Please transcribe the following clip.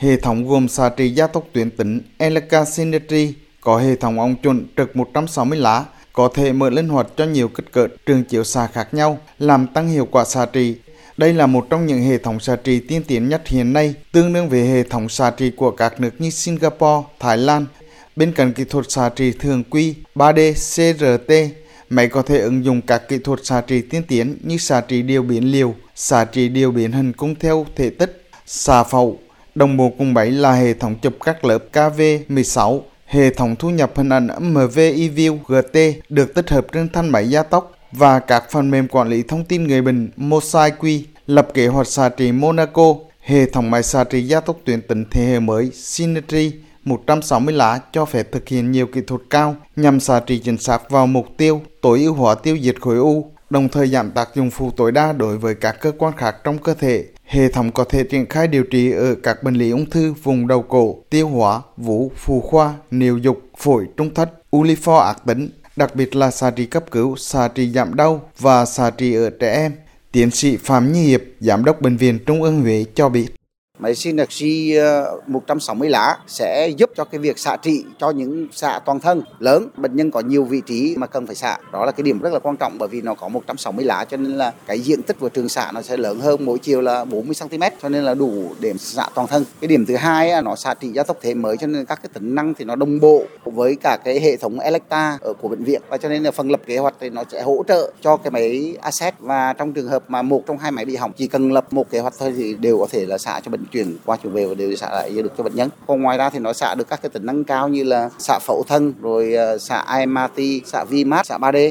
Hệ thống gồm xạ trị gia tốc tuyến tính Elka Synergy có hệ thống ống chuẩn trực 160 lá, có thể mở linh hoạt cho nhiều kích cỡ trường chiếu xạ khác nhau, làm tăng hiệu quả xạ trị. Đây là một trong những hệ thống xạ trị tiên tiến nhất hiện nay, tương đương với hệ thống xạ trị của các nước như Singapore, Thái Lan. Bên cạnh kỹ thuật xạ trị thường quy 3D CRT, máy có thể ứng dụng các kỹ thuật xạ trị tiên tiến như xạ trị điều biến liều, xạ trị điều biến hình cung theo thể tích, xạ phẫu. Đồng bộ cùng bảy là hệ thống chụp các lớp KV16, hệ thống thu nhập hình ảnh MV eView GT được tích hợp trên thanh máy gia tốc và các phần mềm quản lý thông tin người bệnh MosaiQ, lập kế hoạch xạ trị Monaco, hệ thống máy xạ trị gia tốc tuyến tính thế hệ mới Synergy 160 lá cho phép thực hiện nhiều kỹ thuật cao nhằm xạ trị chính xác vào mục tiêu, tối ưu hóa tiêu diệt khối u, đồng thời giảm tác dụng phụ tối đa đối với các cơ quan khác trong cơ thể. Hệ thống có thể triển khai điều trị ở các bệnh lý ung thư vùng đầu cổ, tiêu hóa, vú, phụ khoa, niệu dục, phổi, trung thất, u ác tính, đặc biệt là xạ trị cấp cứu, xạ trị giảm đau và xạ trị ở trẻ em. Tiến sĩ Phạm Như Hiệp, Giám đốc Bệnh viện Trung ương Huế cho biết. Máy Synergy 160 lá sẽ giúp cho cái việc xạ trị cho những xạ toàn thân lớn. Bệnh nhân có nhiều vị trí mà cần phải xạ. Đó là cái điểm rất là quan trọng bởi vì nó có 160 lá cho nên là cái diện tích của trường xạ nó sẽ lớn hơn mỗi chiều là 40 cm cho nên là đủ để xạ toàn thân. Cái điểm thứ hai nó xạ trị gia tốc thế mới cho nên các cái tính năng thì nó đồng bộ với cả cái hệ thống Electa ở của bệnh viện và cho nên là phần lập kế hoạch thì nó sẽ hỗ trợ cho cái máy asset và trong trường hợp mà một trong hai máy bị hỏng, chỉ cần lập một kế hoạch thôi thì đều có thể là xạ cho bệnh chuyển qua chuyển về và đều xạ lại được cho bệnh nhân. Còn ngoài ra thì nó xạ được các cái tính năng cao như là xạ phẫu thân, rồi ờ, xạ IMRT xạ VMAT xạ 3D